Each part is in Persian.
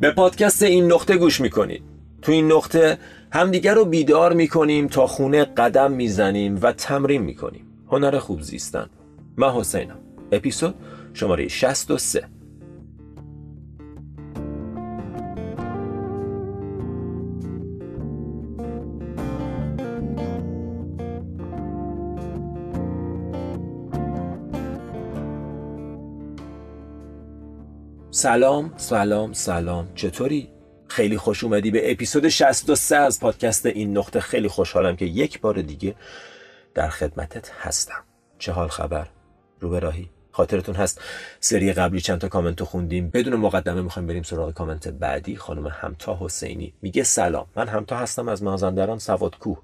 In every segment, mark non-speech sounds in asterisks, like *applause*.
به پادکست این نقطه گوش می‌کنید. تو این نقطه همدیگر رو بیدار می‌کنیم تا خونه قدم می‌زنیم و تمرین می‌کنیم. هنر خوب زیستن. من حسینم. اپیزود شماره 63 سلام سلام سلام. چطوری؟ خیلی خوش اومدی به اپیزود 63 از پادکست این نقطه. خیلی خوشحالم که یک بار دیگه در خدمتت هستم. چه حال خبر؟ رو به راهی؟ خاطرتون هست؟ سری قبلی چند تا کامنت خوندیم. بدون مقدمه می‌خوایم بریم سراغ کامنت بعدی. خانم همتا حسینی میگه سلام. من همتا هستم از مازندران سواد کوه.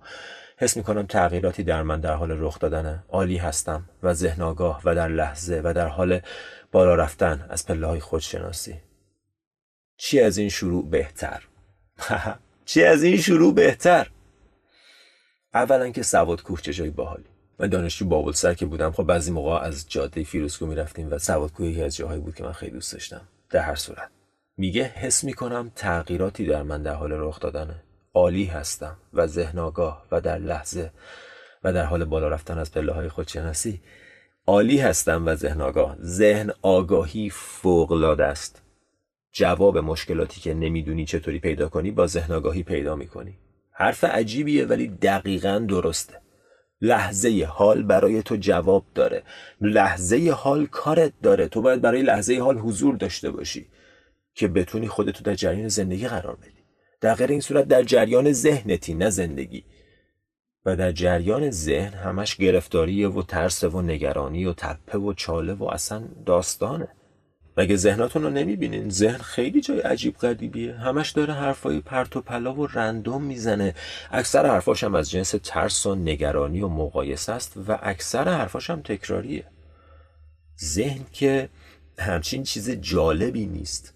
حس می‌کنم تغییراتی در من در حال رخ دادنه. عالی هستم و ذهن آگاه و در لحظه و در حال بالا رفتن از پله های خودشناسی. چی از این شروع بهتر؟ *laughs* چی از این شروع بهتر؟ اولا که سواد کوه چه جایی باحالی. من دانشجو بابل سر که بودم خب بعضی موقع از جاده فیروزکو می‌رفتیم و سواد کوه یکی از جاهایی بود که من خیلی دوست داشتم. در هر صورت. میگه حس می‌کنم تغییراتی در من در حال رخ دادنه. عالی هستم و ذهن آگاه و در لحظه و در حال بالا رفتن از پله های خودشناسی عالی هستم و ذهن آگاه. ذهن آگاهی فوق است. جواب مشکلاتی که نمی‌دونی چطوری پیدا کنی با ذهن آگاهی پیدا می‌کنی. حرف عجیبیه ولی دقیقا درسته. لحظه حال برای تو جواب داره. لحظه حال کارت داره. تو باید برای لحظه حال حضور داشته باشی که بتونی خودتو در جریان زندگی قرار بدی. در غیر این صورت در جریان ذهنتی نه زندگی. و در جریان ذهن همش گرفتاریه و ترس و نگرانی و تپه و چاله و اصلا داستانه. مگه ذهناتون رو نمی‌بینین؟ ذهن خیلی جای عجیب غریبیه. همش داره حرفای پرت و پلا و رندوم می‌زنه. اکثر حرفاش هم از جنس ترس و نگرانی و مقایسه است و اکثر حرفاش هم تکراریه. ذهن که همچین چیز جالبی نیست.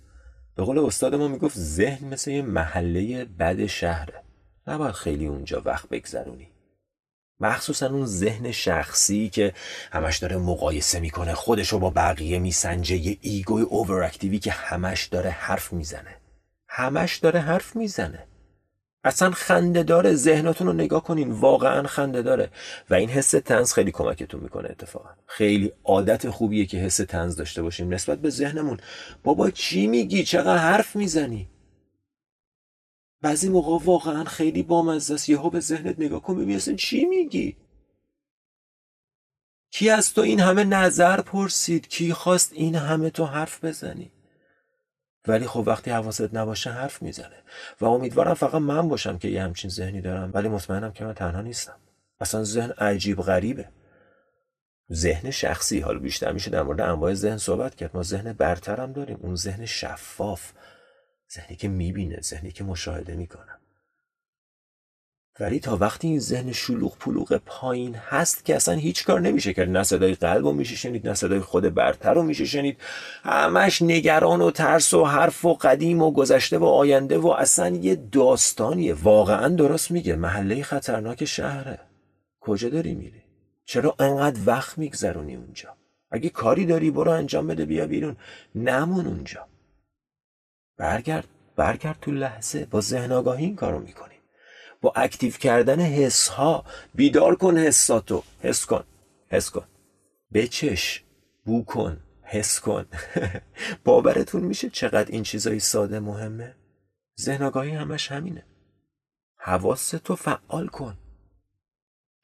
به قول استاد ما می‌گفت ذهن مثل یه محله بد شهره. نباید خیلی اونجا وقت بگذرونی. مخصوصا اون ذهن شخصی که همش داره مقایسه می‌کنه خودشو با بقیه میسنجه یه ایگوی اووراکتیوی که همش داره حرف می‌زنه. همش داره حرف می‌زنه. اصلا خنده داره ذهناتون رو نگاه کنین واقعا خنده داره. و این حس تنز خیلی کمکتون می‌کنه اتفاقا. خیلی عادت خوبیه که حس تنز داشته باشیم نسبت به ذهنمون. بابا چی میگی؟ چقدر حرف می‌زنی؟ بعضی موقع واقعا خیلی بامزه است. یهو به ذهنت نگاه کن ببین چی میگی؟ کی از تو این همه نظر پرسید؟ کی خواست این همه تو حرف بزنی؟ ولی خب وقتی حواست نباشه حرف می‌زنه. و امیدوارم فقط من باشم که یه همچین ذهنی دارم ولی مطمئنم که من تنها نیستم. اصلا ذهن عجیب غریبه. ذهن شخصی حالا بیشتر میشه در مورد انواع ذهن صحبت کرد. ما ذهن برترم داریم اون ذهن شفاف. ذهنی که می‌بینه ذهنی که مشاهده می‌کنه. ولی تا وقتی این ذهن شلوغ پلوغ پایین هست که اصلا هیچ کار نمیشه کرد. نه صدای قلب رو میشه شنید نه صدای خود برتر رو میشه شنید. همش نگران و ترس و حرف و قدیم و گذشته و آینده و اصلا یه داستانیه. واقعا درست میگه. محله خطرناک شهره. کجا داری میری؟ چرا انقدر وقت میگذرونی اونجا؟ اگه کاری داری برو انجام بده بیا بیرون. نمون اونجا. برگرد برگرد تو لحظه. با ذهن آگاهی این کارو می‌کنی. با اکتیو کردن حس ها بیدار کن حساتو. حس کن حس کن. بچش بو کن حس کن. *laughs* باورتون میشه چقدر این چیزای ساده مهمه؟ ذهن آگاهی همش همینه. حواستو فعال کن.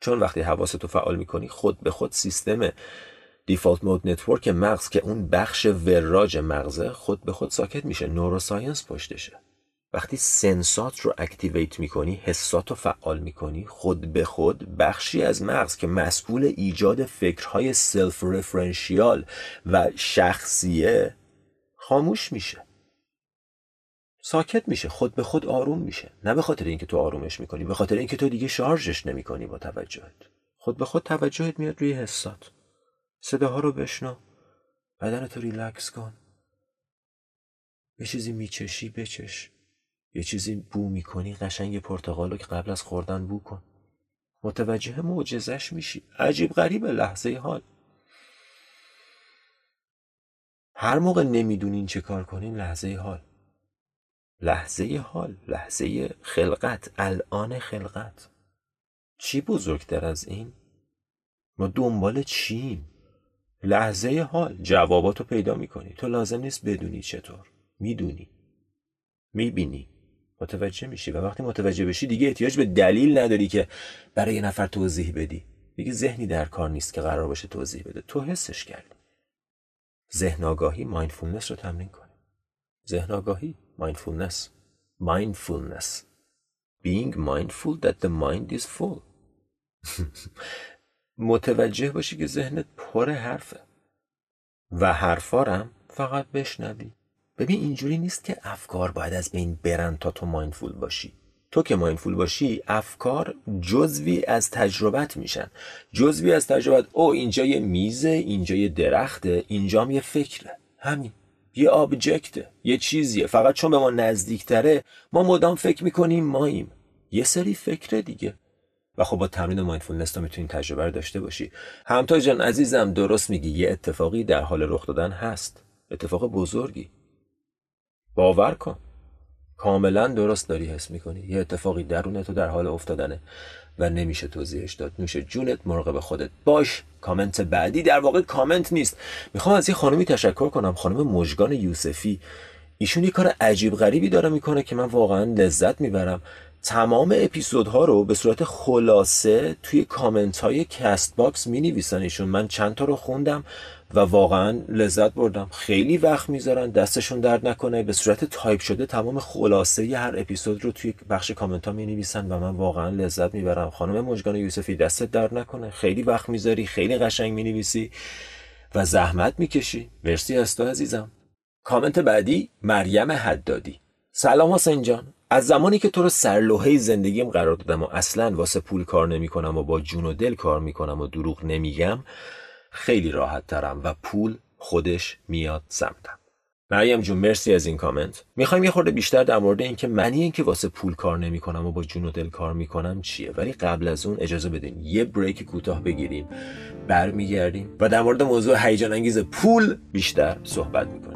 چون وقتی حواستو فعال می‌کنی خود به خود سیستم default mode network مغز که اون بخش وراج مغزه خود به خود ساکت میشه neuroscience پشتشه. وقتی sense ات رو activate می‌کنی حسات رو فعال می‌کنی خود به خود بخشی از مغز که مسئول ایجاد فکرهای self-referential و شخصیه خاموش میشه. ساکت میشه خود به خود آروم میشه. نه به خاطر اینکه تو آرومش می‌کنی به خاطر اینکه تو دیگه شارژش نمی‌کنی با توجهت. خود به خود توجهت میاد روی حسات. صداها رو بشنو. بدن تو ریلکس کن. یه چیزی میچشی بچش. یه چیزی بو می‌کنی قشنگ یه پرتقال رو که قبل از خوردن بو کن. متوجه معجزش میشی. عجیب غریب لحظه حال. هر موقع نمی‌دونین چه کار کنین لحظه حال. لحظه حال لحظه خلقت الان خلقت. چی بزرگتر از این؟ ما دنبال چیم؟ لحظه حال جواباتو پیدا می‌کنی. تو لازم نیست بدونی چطور. می‌دونی. می‌بینی. متوجه میشی. و وقتی متوجه بشی دیگه احتیاج به دلیل نداری که برای یه نفر توضیح بدی. دیگه ذهنی در کار نیست که قرار باشه توضیح بده. تو حسش کردی. ذهن آگاهی mindfulness رو تمرین کنی ذهن آگاهی mindfulness mindfulness. Being mindful that the mind is full. *laughs* متوجه باشی که ذهنت پر حرفه. و حرفارم فقط بشنوی. ببین اینجوری نیست که افکار باید از بین برن تا تو مایندفول باشی. تو که مایندفول باشی افکار جزوی از تجربت میشن. جزوی از تجربت او اینجا یه میزه اینجا یه درخته اینجا یه فکره. همین. یه object ه یه چیزیه. فقط چون به ما نزدیکتره ما مدام فکر می‌کنیم ماییم. یه سری فکر دیگه. و خب با تمرین mindfulness تو می‌تونی تجربه رو داشته باشی. همتا جان عزیزم درست میگی یه اتفاقی در حال رخ دادن هست. اتفاق بزرگی. باور کن. کاملا درست داری حس می‌کنی. یه اتفاقی درون تو در حال افتادنه و نمیشه توضیحش داد. نوش جونت مراقب خودت باش. کامنت بعدی در واقع کامنت نیست. می‌خوام از یه خانمی تشکر کنم. خانم مژگان یوسفی. ایشون یه کار عجیب غریبی داره می‌کنه که من واقعا لذت می‌برم. تمام اپیزودها رو به صورت خلاصه توی کامنت های Castbox می نویسن ایشون. من چند تا رو خوندم و واقعا لذت بردم. خیلی وقت می‌ذارن دستشون درد نکنه. به صورت تایپ شده تمام خلاصه ی هر اپیزود رو توی بخش کامنت ها می نویسن و من واقعا لذت می‌برم. خانم مژگان یوسفی دستت درد نکنه. خیلی وقت می‌ذاری خیلی قشنگ می نویسی و زحمت می‌کشی. مرسی از تو عزیزم. کامنت بعدی مریم حدادی. سلام حسین جان. از زمانی که تو رو سرلوحه زندگیم قرار دادم و اصلا واسه پول کار نمی کنم و با جون و دل کار می کنم و دروغ نمیگم خیلی راحت ترم و پول خودش میاد سمتم. مریم جون مرسی از این کامنت. می‌خوایم یه خورده بیشتر در مورد اینکه معنی اینکه واسه پول کار نمی‌کنم و با جون و دل کار می‌کنم چیه؟ ولی قبل از اون اجازه بدین یه بریک کوتاه بگیریم برمیگردیم و در مورد موضوع هیجان انگیز پول بیشتر صحبت می‌کنیم.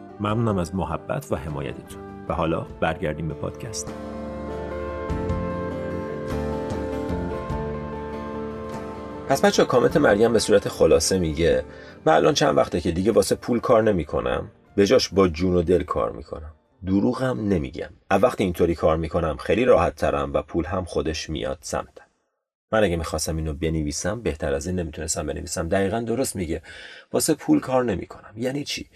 ممنونم از محبت و حمایتتون. و حالا برگردیم به پادکست. پس بچه کامنت مریم به صورت خلاصه میگه من الان چند وقته که دیگه واسه پول کار نمی‌کنم؟ به جاش با جون و دل کار می‌کنم. دروغم نمیگم. وقتی اینطوری کار می‌کنم خیلی راحت ترم و پول هم خودش میاد سمتم. من اگه می‌خواستم اینو بنویسم بهتر از این نمی‌تونستم بنویسم. دقیقا درست میگه. واسه پول کار نمی‌کنم. یعنی چی؟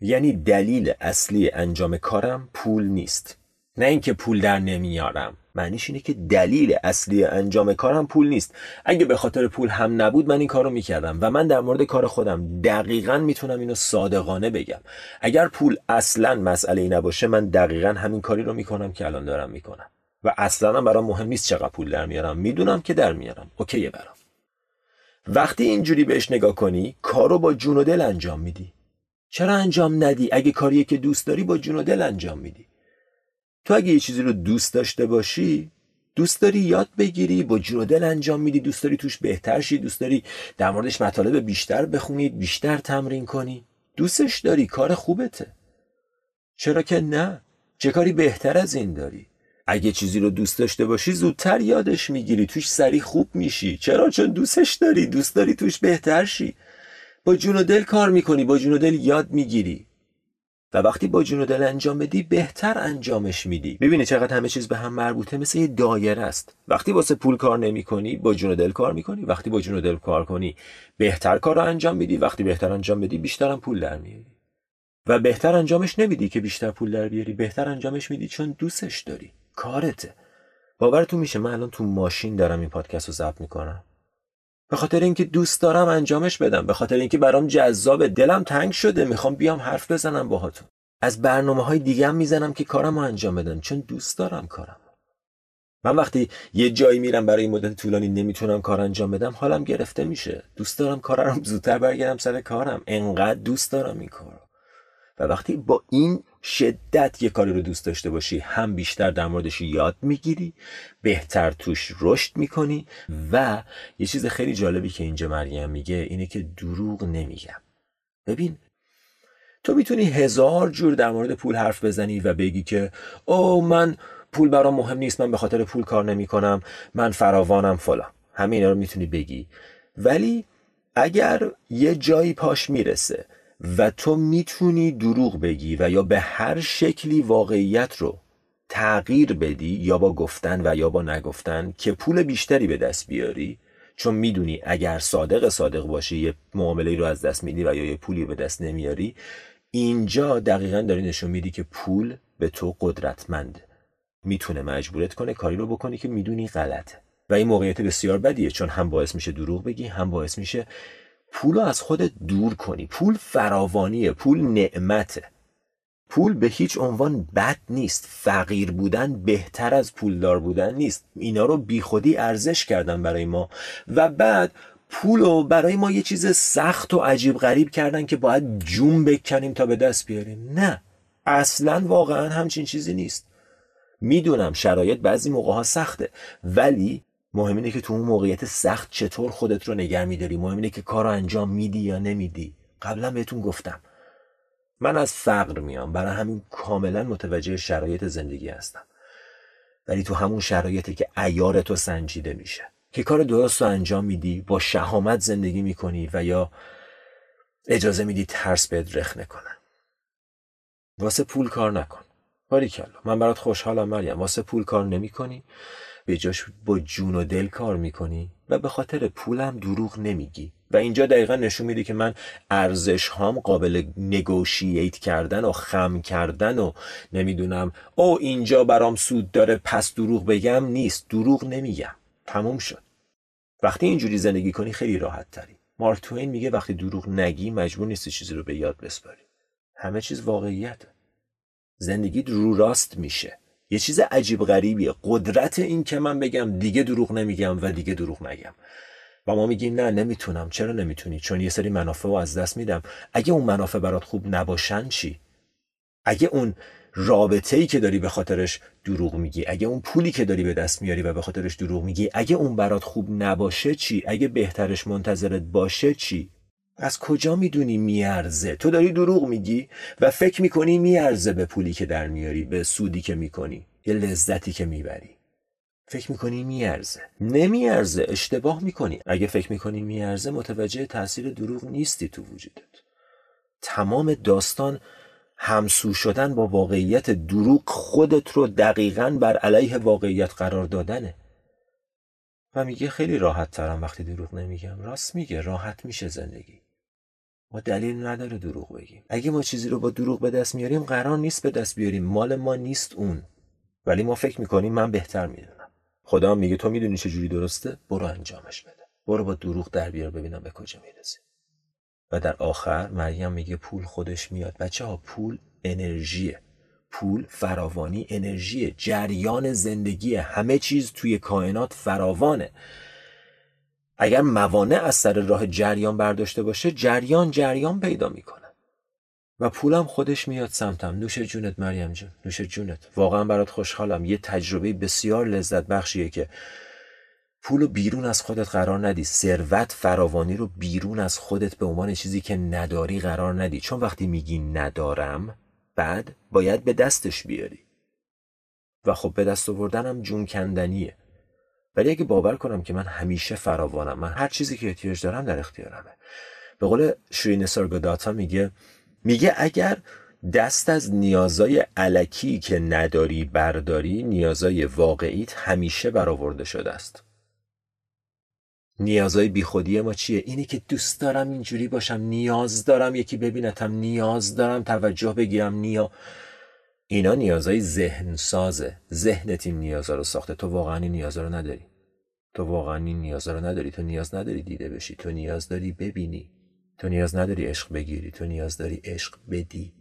یعنی دلیل اصلی انجام کارم پول نیست. نه اینکه پول در نمیارم. معنیش اینه که دلیل اصلی انجام کارم پول نیست. اگه به خاطر پول هم نبود من این کارو می‌کردم و من در مورد کار خودم دقیقا می‌تونم اینو صادقانه بگم. اگر پول اصلا مسئله ای نباشه من دقیقا همین کاری رو می‌کنم که الان دارم می‌کنم. و اصلا برام مهم نیست چقدر پول در میارم. می‌دونم که در میارم. اوکیه برام. وقتی اینجوری بهش نگاه کنی کارو با جون و دل انجام میدی. چرا انجام ندی؟ اگه کاریه که دوست داری با جون و دل انجام میدی. تو اگه یه چیزی رو دوست داشته باشی دوست داری یاد بگیری با جون و دل انجام میدی دوست داری توش بهتر شی دوست داری در موردش مطالب بیشتر بخونید بیشتر تمرین کنی. دوستش داری کار خوبته. چرا که نه؟ چه کاری بهتر از این داری؟ اگه چیزی رو دوست داشته باشی زودتر یادش می‌گیری توش سری خوب میشی. چرا؟ چون دوستش داری دوست داری توش بهتر شی. با جون و دل کار می‌کنی با جون و دل یاد می‌گیری. و وقتی با جون و دل انجام بدی بهتر انجامش میدی. ببینی چقدر همه چیز به هم مربوطه مثل یه دایره است. وقتی واسه پول کار نمی‌کنی با جون و دل کار می‌کنی. وقتی با جون و دل کار کنی بهتر کار رو انجام میدی. وقتی بهتر انجام بدی بیشتر هم پول در میاری. و بهتر انجامش نمیدی که بیشتر پول در بیاری بهتر انجامش میدی چون دوستش داری. کارته. باورتون میشه من الان تو ماشین دارم این پادکست رو ضبط می‌کنم. به خاطر اینکه دوست دارم انجامش بدم به خاطر اینکه برام جذابه. دلم تنگ شده می‌خوام بیام حرف بزنم باهاتون. از برنامه های دیگه می‌زنم که کارم رو انجام بدم چون دوست دارم کارم من وقتی یه جایی میرم برای مدت طولانی نمی‌تونم کار انجام بدم حالم گرفته میشه. دوست دارم کارم زودتر برگردم سر کارم. انقدر دوست دارم این کارو. و وقتی با این شدت یه کاری رو دوست داشته باشی هم بیشتر در موردش یاد می‌گیری بهتر توش رشد می‌کنی و یه چیز خیلی جالبی که اینجا مریم میگه اینه که دروغ نمیگم. ببین تو می‌تونی هزار جور در مورد پول حرف بزنی و بگی که او من پول برام مهم نیست من به خاطر پول کار نمی کنم من فراوانم فلان. همه اینا رو می‌تونی بگی. ولی اگر یه جایی پاش می‌رسه و تو می‌تونی دروغ بگی و یا به هر شکلی واقعیت رو تغییر بدی یا با گفتن و یا با نگفتن که پول بیشتری به دست بیاری. چون می‌دونی اگر صادق صادق باشی یه معامله رو از دست میدی و یا یه پولی به دست نمیاری اینجا دقیقا داری نشون میدی که پول به تو قدرتمنده می‌تونه مجبورت کنه کاری رو بکنی که می‌دونی غلطه. و این موقعیت بسیار بدیه چون هم باعث میشه دروغ بگی هم باعث میشه پول از خودت دور کنی. پول فراوانیه پول نعمته. پول به هیچ عنوان بد نیست. فقیر بودن بهتر از پولدار بودن نیست. اینا رو بیخودی ارزش کردن برای ما. و بعد پول رو برای ما یه چیز سخت و عجیب غریب کردن که باید جون بکنیم تا به دست بیاریم. نه. اصلا واقعا همچین چیزی نیست. می‌دونم شرایط بعضی موقع ها سخته ولی مهم اینه که تو اون موقعیت سخت چطور خودت رو نگر میداری؟ مهم اینه که کار رو انجام میدی یا نمیدی. قبلا بهتون گفتم. من از فقر میام. برای همین کاملا متوجه شرایط زندگی هستم. ولی تو همون شرایطی که ایار تو سنجیده میشه. که کار درست رو انجام میدی با شهامت زندگی می‌کنی و یا اجازه میدی ترس بهت رخ نکنن واسه پول کار نکن. باریکلا. من برات خوشحالم مریم. واسه پول کار نمی کنی به جاش با جون و دل کار می‌کنی و به خاطر پولم دروغ نمیگی. و اینجا دقیقا نشون میده که من ارزش هام قابل نگوشییت کردن و خم کردن و نمی‌دونم او اینجا برام سود داره پس دروغ بگم نیست. دروغ نمیگم. تموم شد. وقتی اینجوری زندگی کنی خیلی راحت تری. مارک توین میگه وقتی دروغ نگی مجبور نیستی چیزی رو به یاد بسپاری. همه چیز واقعیته. زندگی رو راست میشه. یه چیز عجیب غریبیه. قدرت این که من بگم دیگه دروغ نمیگم و دیگه دروغ نگم. و ما میگیم نه نمی‌تونم. چرا نمی‌تونی؟ چون یه سری منافع رو از دست میدم. اگه اون منافع برات خوب نباشن چی؟ اگه اون رابطه ای که داری به خاطرش دروغ میگی اگه اون پولی که داری به دست میاری و به خاطرش دروغ میگی اگه اون برات خوب نباشه چی؟ اگه بهترش منتظرت باشه چی؟ از کجا می‌دونی میارزه؟ تو داری دروغ میگی و فکر می‌کنی میارزه به پولی که در میاری به سودی که می‌کنی یه لذتی که می‌بری. فکر می‌کنی میارزه. نمیارزه اشتباه می‌کنی. اگه فکر می‌کنی میارزه متوجه تاثیر دروغ نیستی تو وجودت. تمام داستان همسو شدن با واقعیت دروغ خودت رو دقیقا بر علیه واقعیت قرار دادنه. و میگه خیلی راحت ترم وقتی دروغ نمیگم. راست میگه راحت میشه زندگی. ما دلیل نداره دروغ بگیم. اگه ما چیزی رو با دروغ به دست میاریم قرار نیست به دست بیاریم. مال ما نیست اون. ولی ما فکر می‌کنیم من بهتر می‌دونم. خدا میگه تو می‌دونی چه جوری درسته؟ برو انجامش بده. برو با دروغ در بیار ببینم به کجا می‌رسی. و در آخر مریم میگه پول خودش میاد. بچه ها پول انرژیه. پول فراوانی انرژی جریان زندگی همه چیز توی کائنات فراوانه. اگر موانع از سر راه جریان برداشته باشه جریان جریان پیدا می‌کنه. و پولم خودش میاد سمتم. نوش جونت مریم جون. نوش جونت. واقعا برات خوشحالم. یه تجربه بسیار لذت بخشیه که پول رو بیرون از خودت قرار ندی. ثروت فراوانی رو بیرون از خودت به عنوان چیزی که نداری قرار ندی. چون وقتی میگی ندارم بعد باید به دستش بیاری. و خب به دست آوردنم جون کندنیه. ولی اگه باور کنم که من همیشه فراوانم من هر چیزی که احتیاج دارم در اختیارمه. به قول شرین سارگاداتا میگه میگه اگر دست از نیازای علکی که نداری برداری نیازای واقعیت همیشه برآورده شده است. نیازای بیخودی ما چیه؟ اینه که دوست دارم اینجوری باشم نیاز دارم یکی ببینتم نیاز دارم توجه بگیرم نیا اینا نیازای ذهن سازه. ذهنت این نیازا رو ساخته. تو واقعا این نیازا رو نداری. تو واقعا این نیاز رو نداری. تو نیاز نداری دیده بشی. تو نیاز داری ببینی. تو نیاز نداری عشق بگیری. تو نیاز داری عشق بدی.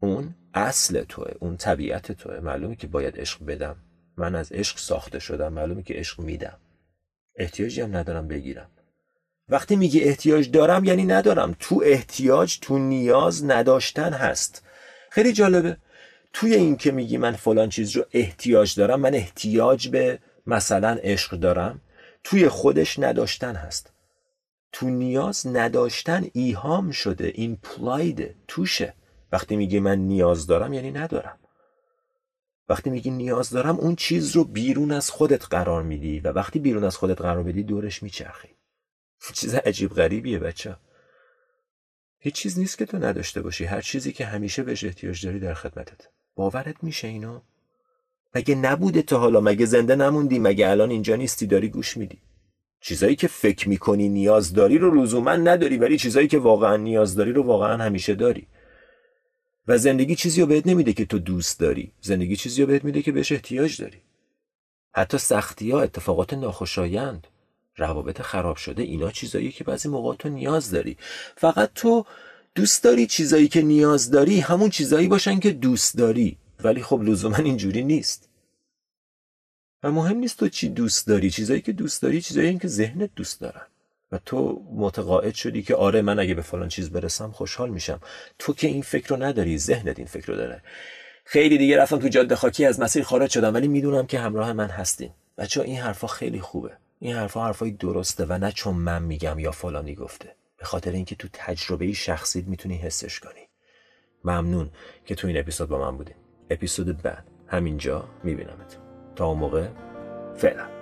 اون اصل توه. اون طبیعت توه. معلومه که باید عشق بدم. من از عشق ساخته شدم. معلومه که عشق میدم. احتیاجی هم ندارم بگیرم. وقتی میگی احتیاج دارم یعنی ندارم. تو احتیاج تو نیاز نداشتن هست. خیلی جالبه. توی این که میگی من فلان چیز رو احتیاج دارم من احتیاج به مثلا عشق دارم توی خودش نداشتن هست. تو نیاز نداشتن ایهام شده این پلایده توشه. وقتی میگی من نیاز دارم یعنی ندارم. وقتی میگی نیاز دارم اون چیز رو بیرون از خودت قرار میدی و وقتی بیرون از خودت قرار بدی دورش میچرخی. چیز عجیب غریبیه بچه هیچ چیز نیست که تو نداشته باشی. هر چیزی که همیشه بهش احتیاج داری در خدمتت. باورت میشه اینو؟ مگه نبوده تا حالا؟ مگه زنده نموندی؟ مگه الان اینجا نیستی؟ داری گوش میدی. چیزایی که فکر می‌کنی نیاز داری رو لزوما نداری ولی چیزایی که واقعا نیاز داری رو واقعا همیشه داری. و زندگی چیزی رو بهت نمیده که تو دوست داری. زندگی چیزی رو بهت میده که بهش احتیاج داری. حتی سختی ها اتفاقات ناخوشایند. روابط خراب شده اینا چیزایی که بعضی موقع تو نیاز داری. فقط تو دوست داری چیزایی که نیاز داری همون چیزایی باشن که دوست داری. ولی خب لزوما اینجوری نیست. و مهم نیست تو چی دوست داری. چیزایی که دوست داری چیزایی که ذهنت دوست دارن. و تو متقاعد شدی که آره من اگه به فلان چیز برسم خوشحال میشم. تو که این فکر رو نداری ذهنت این فکر رو داره. خیلی دیگه رفتم تو جاده خاکی از مسیر خارج شدم ولی می‌دونم که همراه من هستین بچه این حرفا خیلی خوبه. این حرفا حرفای درسته و نه چون من میگم یا فلانی گفته. به خاطر اینکه تو تجربه شخصیت می‌تونی حسش کنی. ممنون که تو این اپیزود با من بودین اپیزود بعد. همینجا میبینمت. تا اون موقع فعلا.